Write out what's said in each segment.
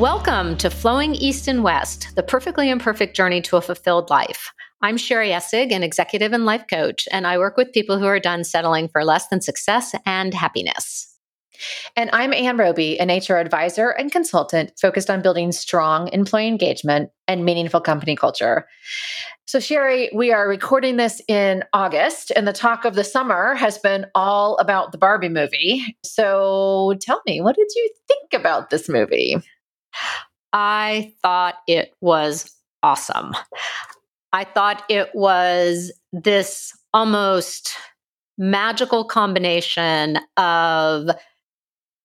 Welcome to Flowing East and West, the perfectly imperfect journey to a fulfilled life. I'm Sherry Essig, an executive and life coach, and I work with people who are done settling for less than success and happiness. And I'm Ann Roby, an HR advisor and consultant focused on building strong employee engagement and meaningful company culture. So, Sherry, we are recording this in August, and the talk of the summer has been all about the Barbie movie. So, tell me, what did you think about this movie? I thought it was awesome. I thought it was this almost magical combination of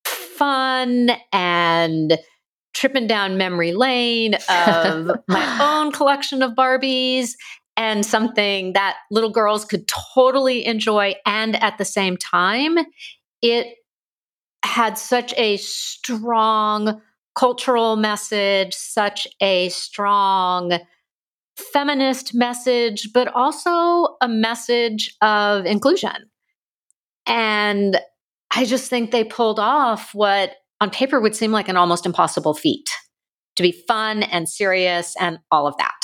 fun and tripping down memory lane of my own collection of Barbies and something that little girls could totally enjoy. And at the same time, it had such a strong cultural message, such a strong feminist message, but also a message of inclusion. And I just think they pulled off what on paper would seem like an almost impossible feat to be fun and serious and all of that.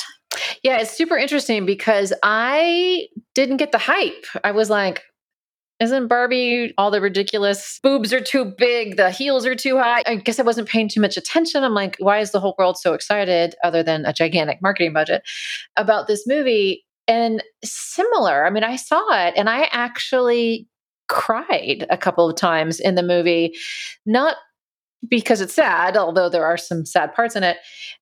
Yeah, it's super interesting because I didn't get the hype. I was like, isn't Barbie all the ridiculous boobs are too big, the heels are too high? I guess I wasn't paying too much attention. I'm like, why is the whole world so excited, other than a gigantic marketing budget, about this movie? And similar, I mean, I saw it and I actually cried a couple of times in the movie, not because it's sad, although there are some sad parts in it,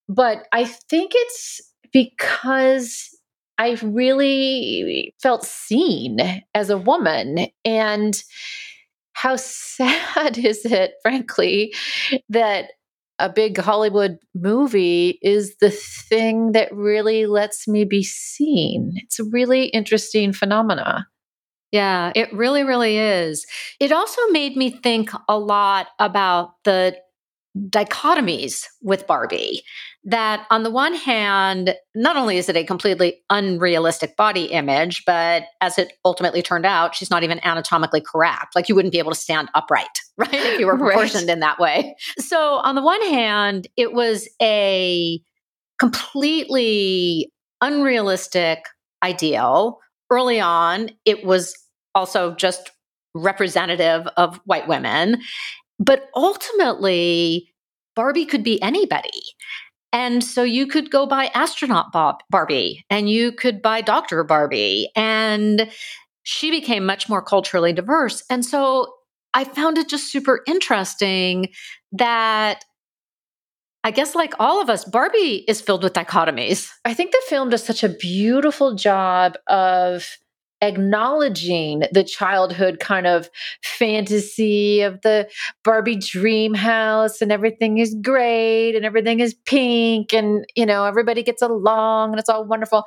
but I think it's because I really felt seen as a woman. And how sad is it, frankly, that a big Hollywood movie is the thing that really lets me be seen? It's a really interesting phenomena. Yeah, it really, really is. It also made me think a lot about the dichotomies with Barbie. That on the one hand, not only is it a completely unrealistic body image, but as it ultimately turned out, she's not even anatomically correct. Like you wouldn't be able to stand upright, right? If you were proportioned right. in that way. So on the one hand, it was a completely unrealistic ideal. Early on, it was also just representative of white women. But ultimately, Barbie could be anybody. And so you could go buy astronaut Bob Barbie and you could buy Dr. Barbie. And she became much more culturally diverse. And so I found it just super interesting that I guess, like all of us, Barbie is filled with dichotomies. I think the film does such a beautiful job of acknowledging the childhood kind of fantasy of the Barbie dream house and everything is great and everything is pink and you know everybody gets along and it's all wonderful.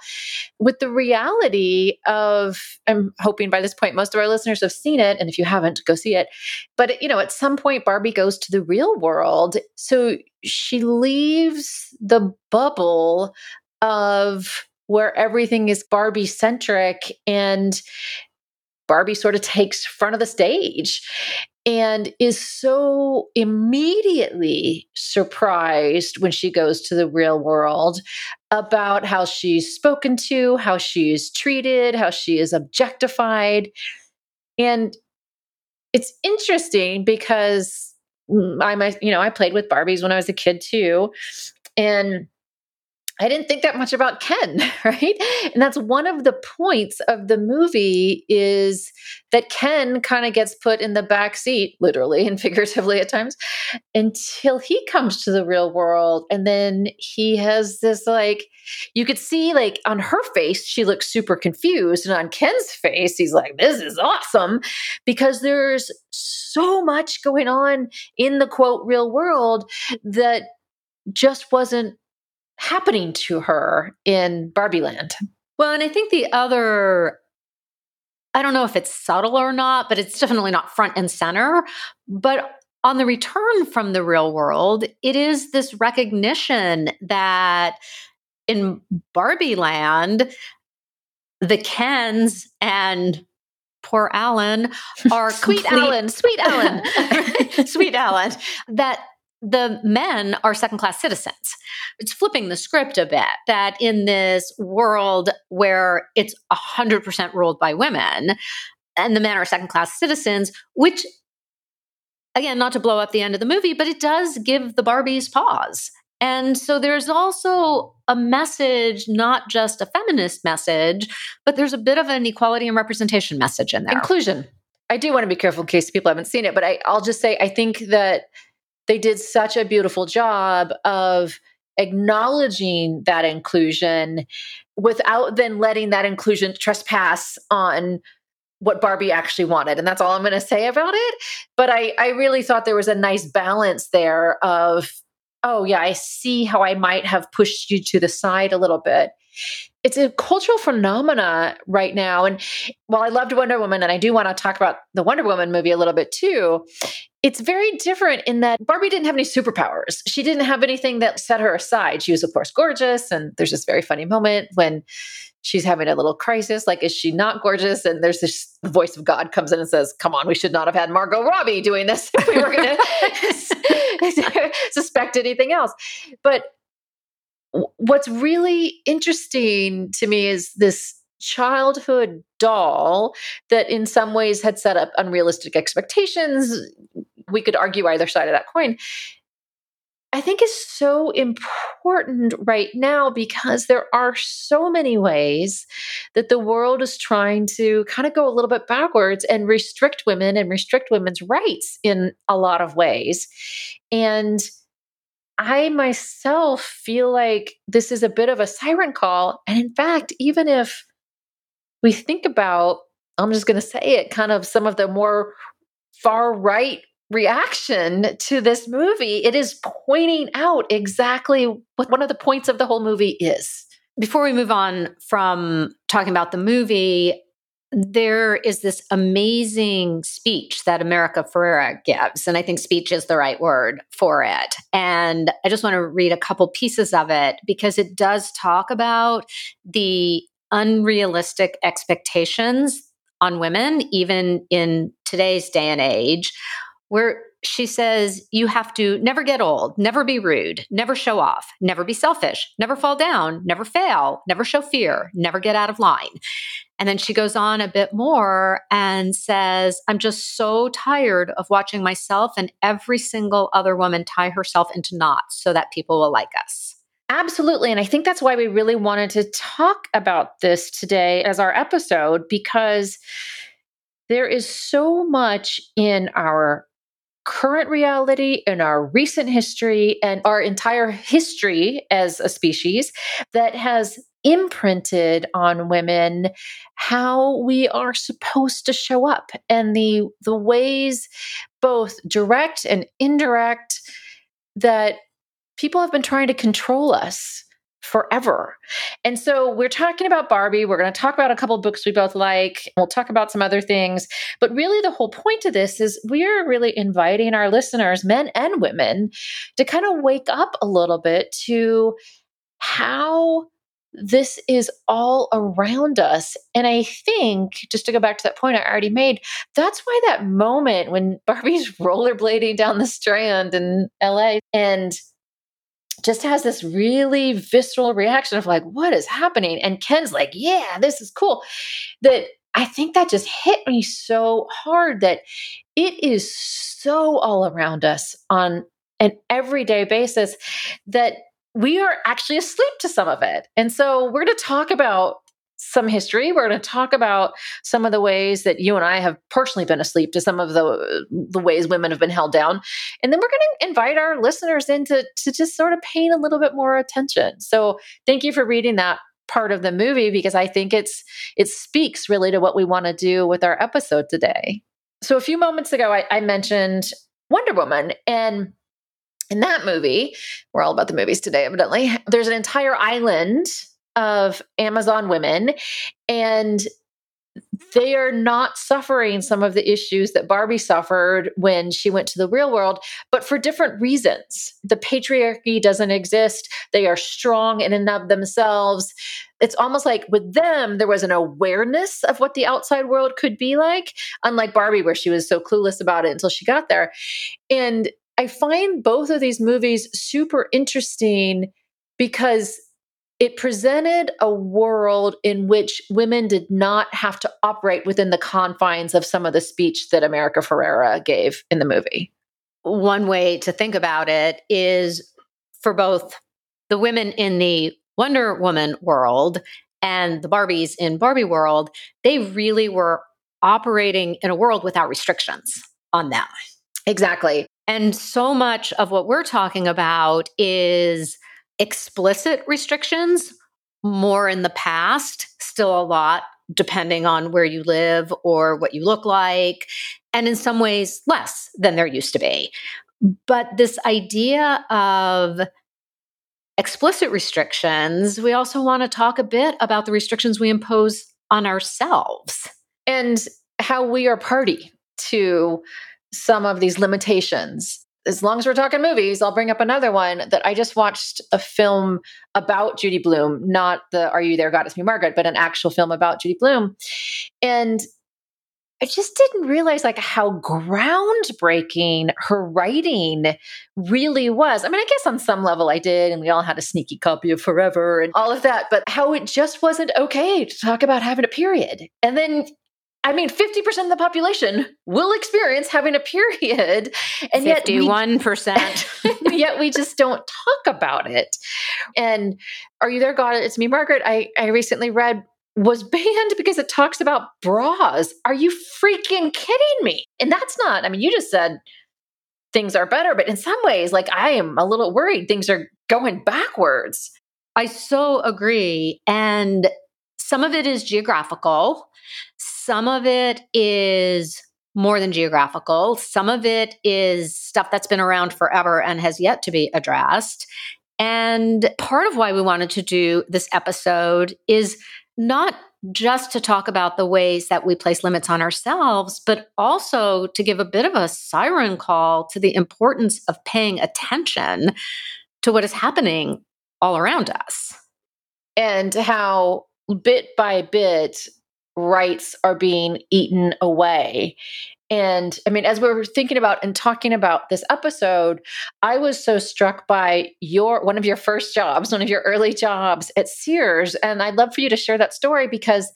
With the reality of I'm hoping by this point most of our listeners have seen it and if you haven't go see it. But you know at some point Barbie goes to the real world so she leaves the bubble of where everything is Barbie centric and Barbie sort of takes front of the stage and is so immediately surprised when she goes to the real world about how she's spoken to, how she's treated, how she is objectified. And it's interesting because mm, I'm you know, I played with Barbies when I was a kid too. And I didn't think that much about Ken, right? And that's one of the points of the movie is that Ken kind of gets put in the back seat, literally and figuratively at times, until he comes to the real world. And then he has this like, you could see like on her face, she looks super confused. And on Ken's face, he's like, this is awesome because there's so much going on in the quote real world that just wasn't happening to her in Barbie Land. Well, and I think the other I don't know if it's subtle or not, but it's definitely not front and center. But on the return from the real world, it is this recognition that in Barbie land, the Kens and poor Alan are sweet complete, Alan, sweet Alan, sweet Alan, that the men are second class citizens. It's flipping the script a bit that in this world where it's 100% ruled by women and the men are second class citizens, which, again, not to blow up the end of the movie, but it does give the Barbies pause. And so there's also a message, not just a feminist message, but there's a bit of an equality and representation message in there. Inclusion. I do want to be careful in case people haven't seen it, but I, I'll just say I think that they did such a beautiful job of acknowledging that inclusion without then letting that inclusion trespass on what Barbie actually wanted. And that's all I'm going to say about it. But I, I really thought there was a nice balance there of, oh, yeah, I see how I might have pushed you to the side a little bit it's a cultural phenomena right now. And while I loved Wonder Woman, and I do want to talk about the Wonder Woman movie a little bit too, it's very different in that Barbie didn't have any superpowers. She didn't have anything that set her aside. She was, of course, gorgeous. And there's this very funny moment when she's having a little crisis like is she not gorgeous and there's this the voice of god comes in and says come on we should not have had margot robbie doing this if we were going to suspect anything else but what's really interesting to me is this childhood doll that in some ways had set up unrealistic expectations we could argue either side of that coin I think is so important right now because there are so many ways that the world is trying to kind of go a little bit backwards and restrict women and restrict women's rights in a lot of ways. And I myself feel like this is a bit of a siren call. And in fact, even if we think about, I'm just going to say it, kind of some of the more far right reaction to this movie, it is pointing out exactly what one of the points of the whole movie is. Before we move on from talking about the movie, there is this amazing speech that America Ferrera gives. And I think speech is the right word for it. And I just want to read a couple pieces of it because it does talk about the unrealistic expectations on women, even in today's day and age, where she says you have to never get old, never be rude, never show off, never be selfish, never fall down, never fail, never show fear, never get out of line. And then she goes on a bit more and says, I'm just so tired of watching myself and every single other woman tie herself into knots so that people will like us. Absolutely. And I think that's why we really wanted to talk about this today as our episode, because there is so much in our current reality, in our recent history, and our entire history as a species that has imprinted on women how we are supposed to show up and the the ways both direct and indirect that people have been trying to control us forever. And so we're talking about Barbie. We're going to talk about a couple books we both like. We'll talk about some other things. But really, the whole point of this is we're really inviting our listeners, men and women, to kind of wake up a little bit to how this is all around us. And I think, just to go back to that point I already made, that's why that moment when Barbie's rollerblading down the strand in LA and just has this really visceral reaction of like, what is happening? And Ken's like, yeah, this is cool. That I think that just hit me so hard that it is so all around us on an everyday basis that we are actually asleep to some of it. And so we're going to talk about some history. We're going to talk about some of the ways that you and I have personally been asleep to some of the the ways women have been held down. And then we're going to invite our listeners into to just sort of paying a little bit more attention. So thank you for reading that part of the movie because I think it's it speaks really to what we want to do with our episode today. So a few moments ago I, I mentioned Wonder Woman and in that movie, we're all about the movies today, evidently. There's an entire island of Amazon women, and they are not suffering some of the issues that Barbie suffered when she went to the real world, but for different reasons. The patriarchy doesn't exist. They are strong in and of themselves. It's almost like with them, there was an awareness of what the outside world could be like, unlike Barbie, where she was so clueless about it until she got there. And I find both of these movies super interesting because it presented a world in which women did not have to operate within the confines of some of the speech that America Ferrera gave in the movie. One way to think about it is for both the women in the Wonder Woman world and the Barbies in Barbie world, they really were operating in a world without restrictions on them. Exactly. And so much of what we're talking about is explicit restrictions, more in the past, still a lot, depending on where you live or what you look like, and in some ways less than there used to be. But this idea of explicit restrictions, we also want to talk a bit about the restrictions we impose on ourselves. And how we are party to some of these limitations. As long as we're talking movies, I'll bring up another one that I just watched a film about Judy Blume, not the Are You There, God It's Me, Margaret, but an actual film about Judy Blume. And I just didn't realize like how groundbreaking her writing really was. I mean, I guess on some level I did, and we all had a sneaky copy of Forever and all of that, but how it just wasn't okay to talk about having a period. And then I mean, 50% of the population will experience having a period. And 51%. Yet we, yet we just don't talk about it. And Are You There, God? It's Me, Margaret. I, I recently read was banned because it talks about bras. Are you freaking kidding me? And that's not, I mean, you just said things are better, but in some ways, like I am a little worried things are going backwards. I so agree. And some of it is geographical. Some of it is more than geographical. Some of it is stuff that's been around forever and has yet to be addressed. And part of why we wanted to do this episode is not just to talk about the ways that we place limits on ourselves, but also to give a bit of a siren call to the importance of paying attention to what is happening all around us. And how bit by bit rights are being eaten away. And I mean, as we were thinking about and talking about this episode, I was so struck by your one of your first jobs, one of your early jobs at Sears. And I'd love for you to share that story because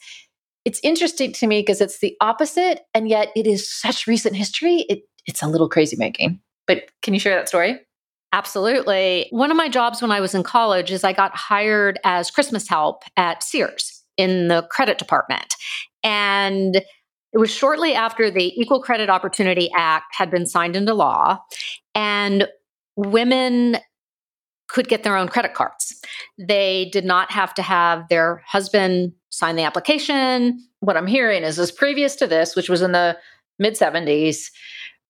it's interesting to me because it's the opposite, and yet it is such recent history. It, it's a little crazy making. But can you share that story? Absolutely. One of my jobs when I was in college is I got hired as Christmas help at Sears in the credit department. And it was shortly after the Equal Credit Opportunity Act had been signed into law, and women could get their own credit cards. They did not have to have their husband sign the application. What I'm hearing is this previous to this, which was in the mid 70s,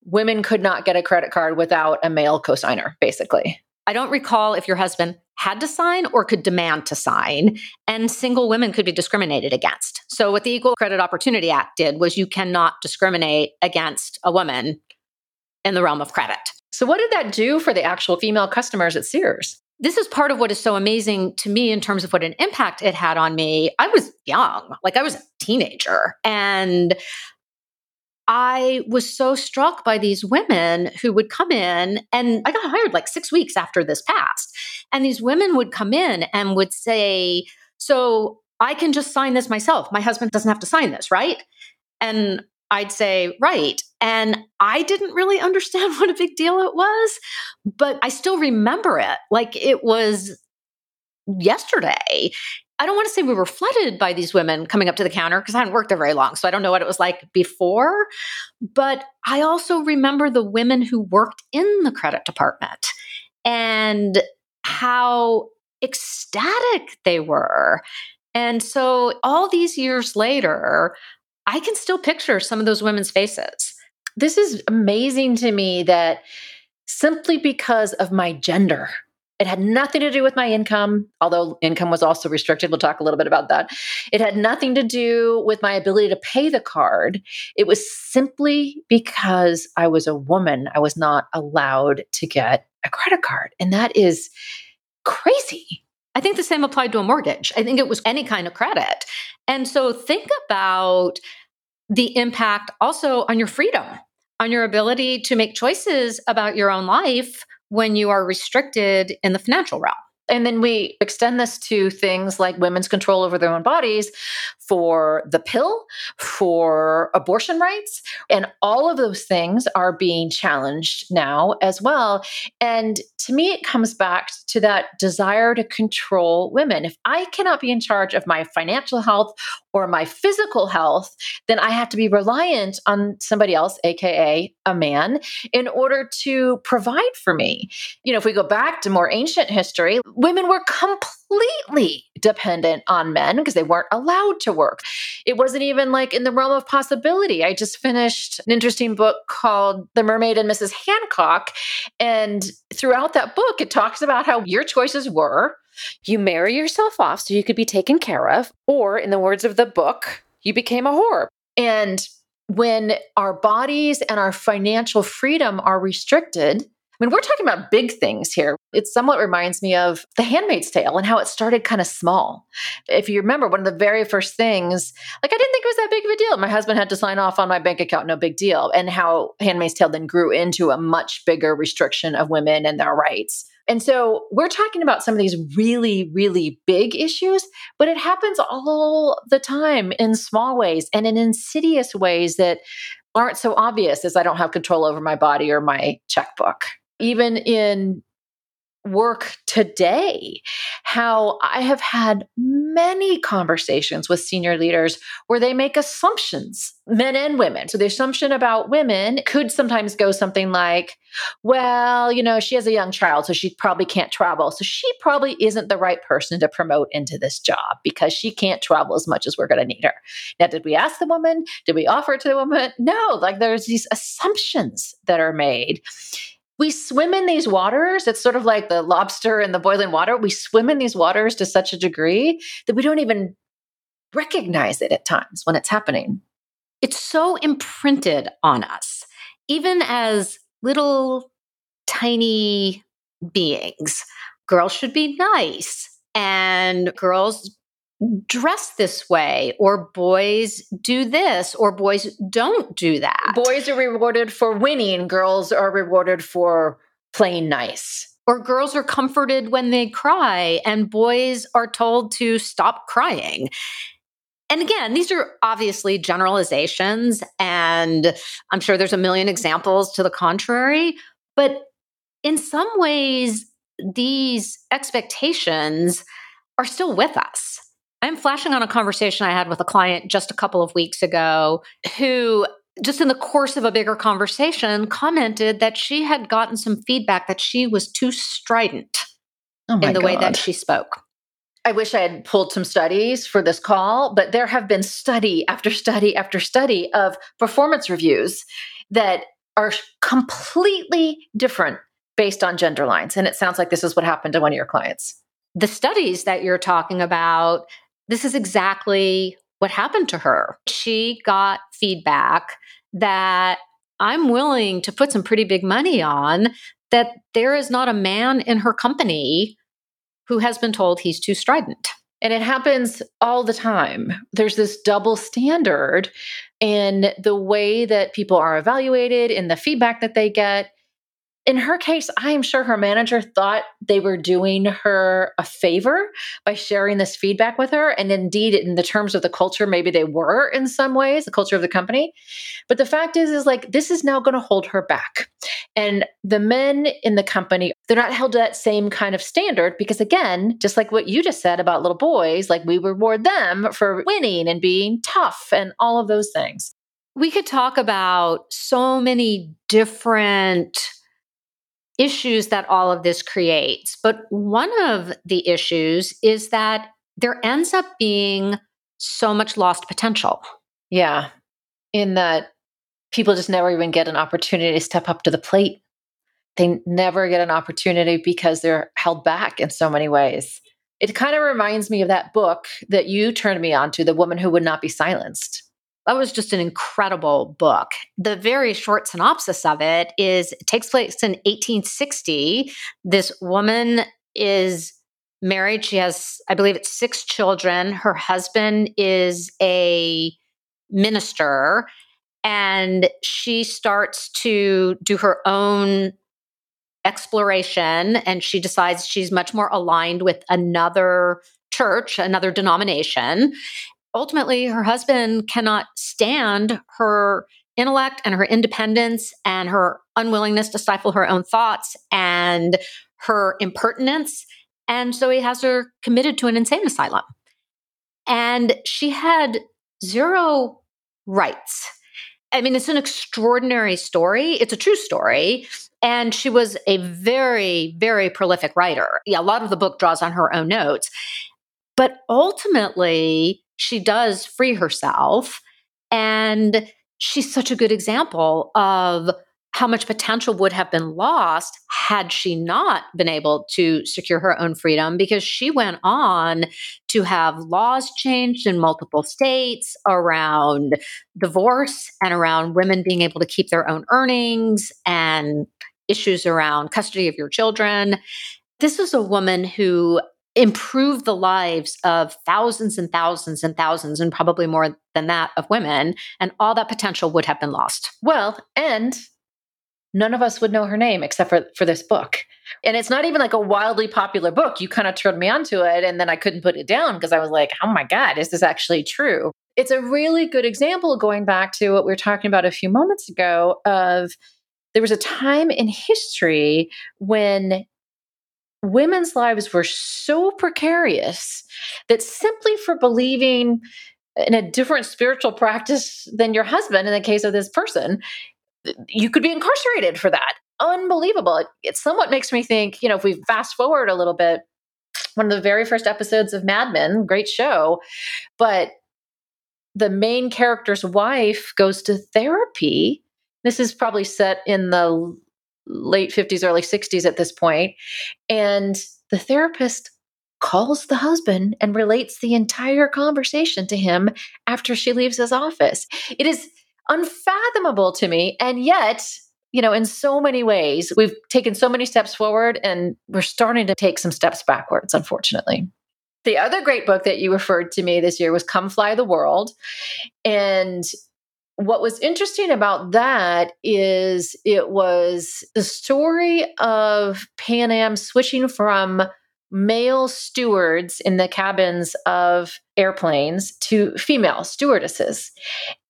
women could not get a credit card without a male cosigner, basically. I don't recall if your husband had to sign or could demand to sign, and single women could be discriminated against. So, what the Equal Credit Opportunity Act did was you cannot discriminate against a woman in the realm of credit. So, what did that do for the actual female customers at Sears? This is part of what is so amazing to me in terms of what an impact it had on me. I was young, like I was a teenager, and I was so struck by these women who would come in, and I got hired like six weeks after this passed. And these women would come in and would say, So I can just sign this myself. My husband doesn't have to sign this, right? And I'd say, Right. And I didn't really understand what a big deal it was, but I still remember it like it was yesterday. I don't want to say we were flooded by these women coming up to the counter because I hadn't worked there very long. So I don't know what it was like before. But I also remember the women who worked in the credit department and how ecstatic they were. And so all these years later, I can still picture some of those women's faces. This is amazing to me that simply because of my gender, it had nothing to do with my income, although income was also restricted. We'll talk a little bit about that. It had nothing to do with my ability to pay the card. It was simply because I was a woman, I was not allowed to get a credit card. And that is crazy. I think the same applied to a mortgage. I think it was any kind of credit. And so think about the impact also on your freedom on your ability to make choices about your own life when you are restricted in the financial realm. And then we extend this to things like women's control over their own bodies for the pill, for abortion rights. And all of those things are being challenged now as well. And to me, it comes back to that desire to control women. If I cannot be in charge of my financial health or my physical health, then I have to be reliant on somebody else, AKA a man, in order to provide for me. You know, if we go back to more ancient history, women were completely dependent on men because they weren't allowed to work. It wasn't even like in the realm of possibility. I just finished an interesting book called The Mermaid and Mrs. Hancock. And throughout that book, it talks about how your choices were you marry yourself off so you could be taken care of, or in the words of the book, you became a whore. And when our bodies and our financial freedom are restricted, mean, we're talking about big things here. It somewhat reminds me of The Handmaid's Tale and how it started kind of small. If you remember, one of the very first things, like I didn't think it was that big of a deal. My husband had to sign off on my bank account, no big deal. And how Handmaid's Tale then grew into a much bigger restriction of women and their rights. And so we're talking about some of these really, really big issues, but it happens all the time in small ways and in insidious ways that aren't so obvious as I don't have control over my body or my checkbook even in work today, how I have had many conversations with senior leaders where they make assumptions, men and women. So the assumption about women could sometimes go something like, well, you know, she has a young child, so she probably can't travel. So she probably isn't the right person to promote into this job because she can't travel as much as we're going to need her. Now, did we ask the woman? Did we offer it to the woman? No, like there's these assumptions that are made we swim in these waters. It's sort of like the lobster in the boiling water. We swim in these waters to such a degree that we don't even recognize it at times when it's happening. It's so imprinted on us, even as little tiny beings. Girls should be nice, and girls dress this way or boys do this or boys don't do that. Boys are rewarded for winning, girls are rewarded for playing nice. Or girls are comforted when they cry and boys are told to stop crying. And again, these are obviously generalizations, and I'm sure there's a million examples to the contrary. But in some ways, these expectations are still with us. I'm flashing on a conversation I had with a client just a couple of weeks ago who just in the course of a bigger conversation commented that she had gotten some feedback that she was too strident oh in the God. way that she spoke. I wish I had pulled some studies for this call, but there have been study after study after study of performance reviews that are completely different based on gender lines. And it sounds like this is what happened to one of your clients. The studies that you're talking about this is exactly what happened to her. She got feedback that I'm willing to put some pretty big money on that there is not a man in her company who has been told he's too strident. And it happens all the time. There's this double standard in the way that people are evaluated, in the feedback that they get in her case, I am sure her manager thought they were doing her a favor by sharing this feedback with her. And indeed, in the terms of the culture, maybe they were in some ways, the culture of the company. But the fact is, is like this is now going to hold her back. And the men in the company, they're not held to that same kind of standard because, again, just like what you just said about little boys, like we reward them for winning and being tough and all of those things. We could talk about so many different issues that all of this creates. But one of the issues is that there ends up being so much lost potential. Yeah. In that people just never even get an opportunity to step up to the plate. They never get an opportunity because they're held back in so many ways. It kind of reminds me of that book that you turned me on to, The Woman Who Would Not Be Silenced. That was just an incredible book. The very short synopsis of it is it takes place in 1860. This woman is married. She has, I believe it's six children. Her husband is a minister. and she starts to do her own exploration and she decides she's much more aligned with another church, another denomination. Ultimately, her husband cannot stand her intellect and her independence and her unwillingness to stifle her own thoughts and her impertinence. And so he has her committed to an insane asylum. And she had zero rights. I mean, it's an extraordinary story. It's a true story. And she was a very, very prolific writer. Yeah, a lot of the book draws on her own notes. But ultimately, she does free herself. And she's such a good example of how much potential would have been lost had she not been able to secure her own freedom because she went on to have laws changed in multiple states around divorce and around women being able to keep their own earnings and issues around custody of your children. This is a woman who improved the lives of thousands and thousands and thousands, and probably more than that, of women, and all that potential would have been lost. Well, and none of us would know her name except for, for this book. And it's not even like a wildly popular book. You kind of turned me onto it, and then I couldn't put it down because I was like, oh my God, is this actually true? It's a really good example going back to what we were talking about a few moments ago of there was a time in history when women's lives were so precarious that simply for believing in a different spiritual practice than your husband, in the case of this person, you could be incarcerated for that. Unbelievable. It, it somewhat makes me think, you know, if we fast forward a little bit, one of the very first episodes of Mad Men, great show, but the main character's wife goes to therapy. This is probably set in the late 50s, early 60s at this point, And the therapist calls the husband and relates the entire conversation to him after she leaves his office. It is unfathomable to me. And yet, you know, in so many ways, we've taken so many steps forward and we're starting to take some steps backwards, unfortunately. The other great book that you referred to me this year was Come Fly the World. And what was interesting about that is it was the story of Pan Am switching from male stewards in the cabins of airplanes to female stewardesses.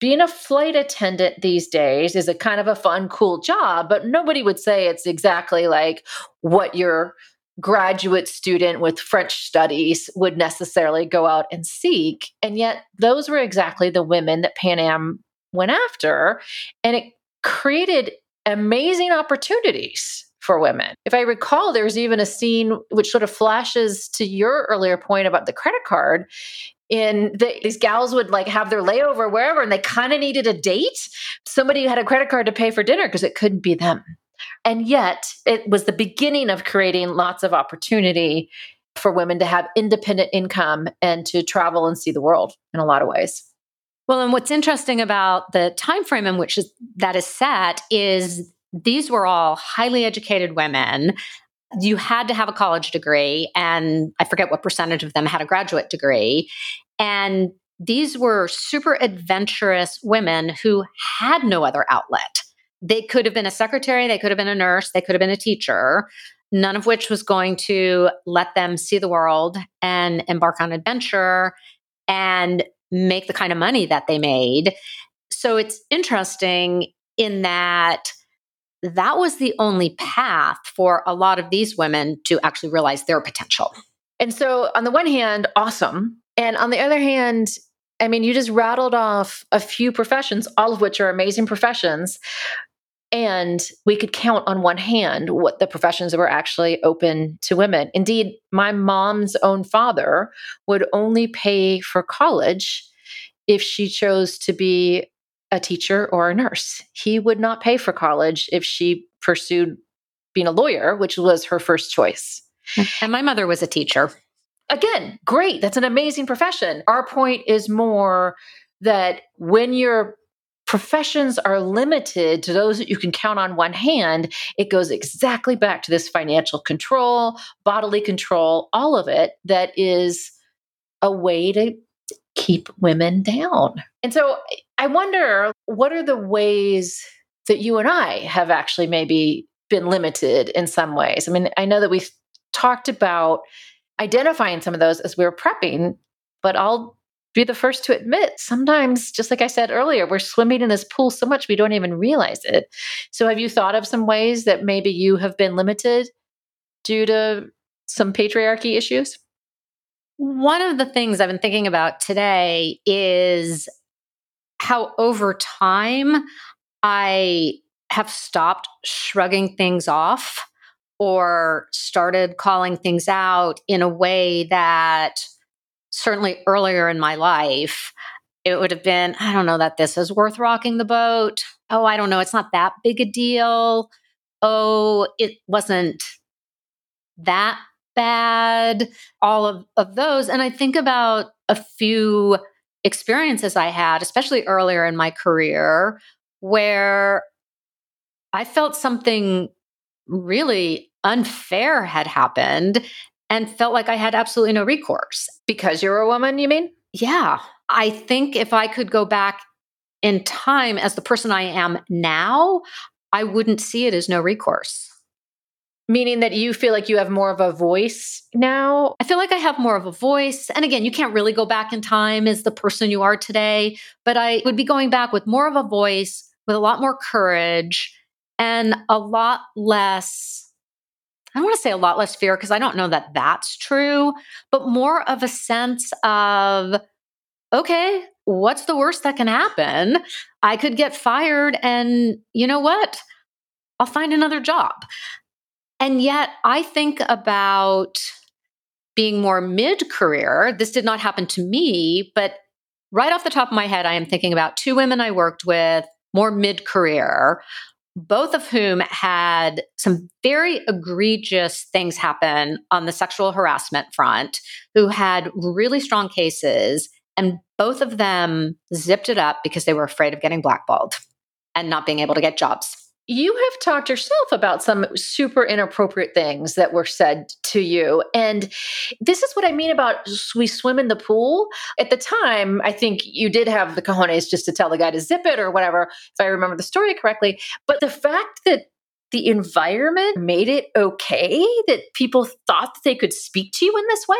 Being a flight attendant these days is a kind of a fun, cool job, but nobody would say it's exactly like what your graduate student with French studies would necessarily go out and seek. And yet, those were exactly the women that Pan Am went after. And it created amazing opportunities for women. If I recall, there's even a scene which sort of flashes to your earlier point about the credit card. In the, these gals would like have their layover wherever, and they kind of needed a date. Somebody had a credit card to pay for dinner because it couldn't be them. And yet, it was the beginning of creating lots of opportunity for women to have independent income and to travel and see the world in a lot of ways. Well, and what's interesting about the time frame in which that is set is these were all highly educated women. You had to have a college degree, and I forget what percentage of them had a graduate degree. And these were super adventurous women who had no other outlet. They could have been a secretary, they could have been a nurse, they could have been a teacher, none of which was going to let them see the world and embark on adventure and make the kind of money that they made. So it's interesting in that that was the only path for a lot of these women to actually realize their potential. And so, on the one hand, awesome. And on the other hand, I mean, you just rattled off a few professions, all of which are amazing professions. And we could count on one hand what the professions that were actually open to women. Indeed, my mom's own father would only pay for college if she chose to be a teacher or a nurse. He would not pay for college if she pursued being a lawyer, which was her first choice. And my mother was a teacher. Again, great. That's an amazing profession. Our point is more that when your professions are limited to those that you can count on one hand, it goes exactly back to this financial control, bodily control, all of it that is a way to keep women down. And so I wonder what are the ways that you and I have actually maybe been limited in some ways? I mean, I know that we've talked about identifying some of those as we were prepping, but I'll be the first to admit sometimes, just like I said earlier, we're swimming in this pool so much we don't even realize it. So, have you thought of some ways that maybe you have been limited due to some patriarchy issues? One of the things I've been thinking about today is how over time I have stopped shrugging things off or started calling things out in a way that certainly earlier in my life, it would have been, I don't know that this is worth rocking the boat. Oh, I don't know. It's not that big a deal. Oh, it wasn't that bad. All of, of those. And I think about a few experiences I had, especially earlier in my career, where I felt something really unfair had happened and felt like I had absolutely no recourse. Because you're a woman, you mean? Yeah. I think if I could go back in time as the person I am now, I wouldn't see it as no recourse. Meaning that you feel like you have more of a voice now? I feel like I have more of a voice. And again, you can't really go back in time as the person you are today, but I would be going back with more of a voice, with a lot more courage, and a lot less I don't want to say a lot less fear because I don't know that that's true, but more of a sense of, okay, what's the worst that can happen? I could get fired, and you know what? I'll find another job. And yet, I think about being more mid career. This did not happen to me, but right off the top of my head, I am thinking about two women I worked with more mid career both of whom had some very egregious things happen on the sexual harassment front, who had really strong cases. And both of them zipped it up because they were afraid of getting blackballed and not being able to get jobs. You have talked yourself about some super inappropriate things that were said to you. And this is what I mean about we swim in the pool. At the time, I think you did have the cojones just to tell the guy to zip it or whatever, if I remember the story correctly. But the fact that the environment made it okay that people thought that they could speak to you in this way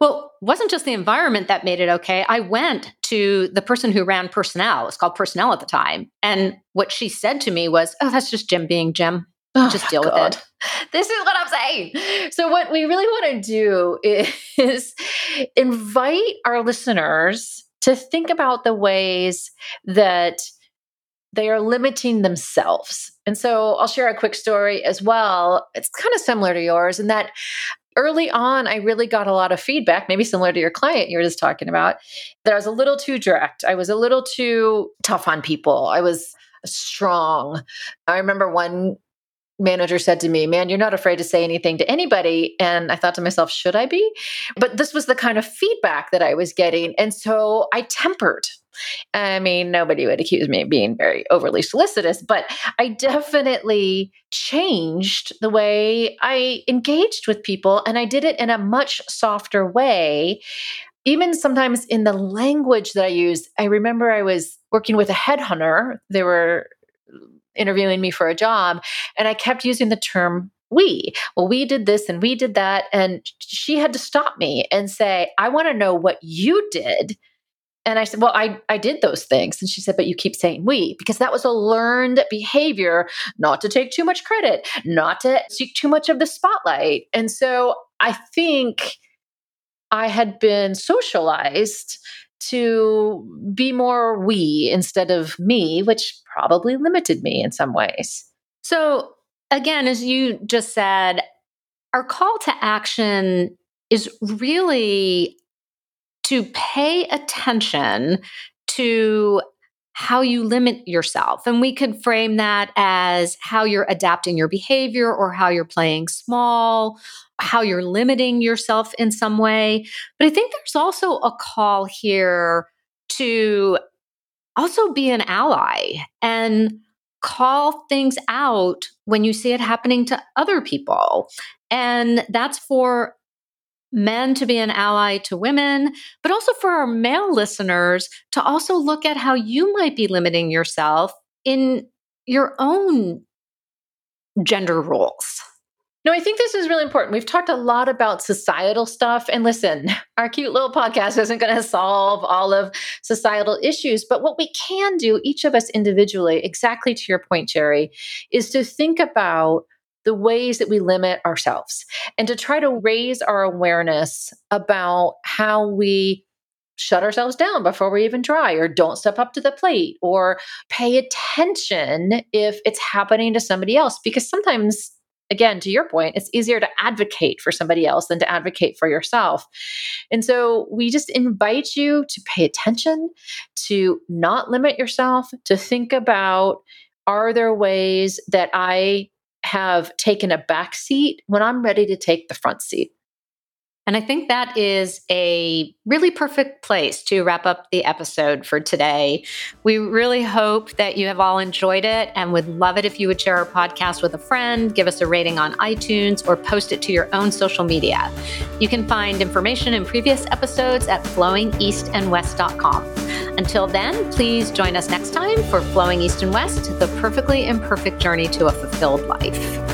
well, wasn't just the environment that made it okay. I went to the person who ran personnel. It was called personnel at the time. And what she said to me was, Oh, that's just Jim being Jim. Oh, just deal God. with it. This is what I'm saying. So, what we really want to do is invite our listeners to think about the ways that they are limiting themselves. And so I'll share a quick story as well. It's kind of similar to yours in that early on, I really got a lot of feedback, maybe similar to your client you were just talking about, that I was a little too direct. I was a little too tough on people. I was strong. I remember one manager said to me, Man, you're not afraid to say anything to anybody. And I thought to myself, Should I be? But this was the kind of feedback that I was getting. And so I tempered I mean, nobody would accuse me of being very overly solicitous, but I definitely changed the way I engaged with people. And I did it in a much softer way. Even sometimes in the language that I use, I remember I was working with a headhunter. They were interviewing me for a job, and I kept using the term we. Well, we did this and we did that. And she had to stop me and say, I want to know what you did and I said, Well, I, I did those things. And she said, But you keep saying we, because that was a learned behavior not to take too much credit, not to seek too much of the spotlight. And so I think I had been socialized to be more we instead of me, which probably limited me in some ways. So, again, as you just said, our call to action is really to pay attention to how you limit yourself. And we could frame that as how you're adapting your behavior or how you're playing small, how you're limiting yourself in some way. But I think there's also a call here to also be an ally and call things out when you see it happening to other people. And that's for men to be an ally to women, but also for our male listeners to also look at how you might be limiting yourself in your own gender roles. No, I think this is really important. We've talked a lot about societal stuff. And listen, our cute little podcast isn't going to solve all of societal issues. But what we can do, each of us individually, exactly to your point, Jerry, is to think about the ways that we limit ourselves and to try to raise our awareness about how we shut ourselves down before we even try or don't step up to the plate or pay attention if it's happening to somebody else because sometimes again, to your point, it's easier to advocate for somebody else than to advocate for yourself. And so we just invite you to pay attention, to not limit yourself, to think about are there ways that I have taken a back seat when I'm ready to take the front seat? And I think that is a really perfect place to wrap up the episode for today. We really hope that you have all enjoyed it and would love it if you would share our podcast with a friend, give us a rating on iTunes, or post it to your own social media. You can find information in previous episodes at flowingeastandwest.com. Until then, please join us next time for Flowing East and West, the perfectly imperfect journey to a fulfilled life.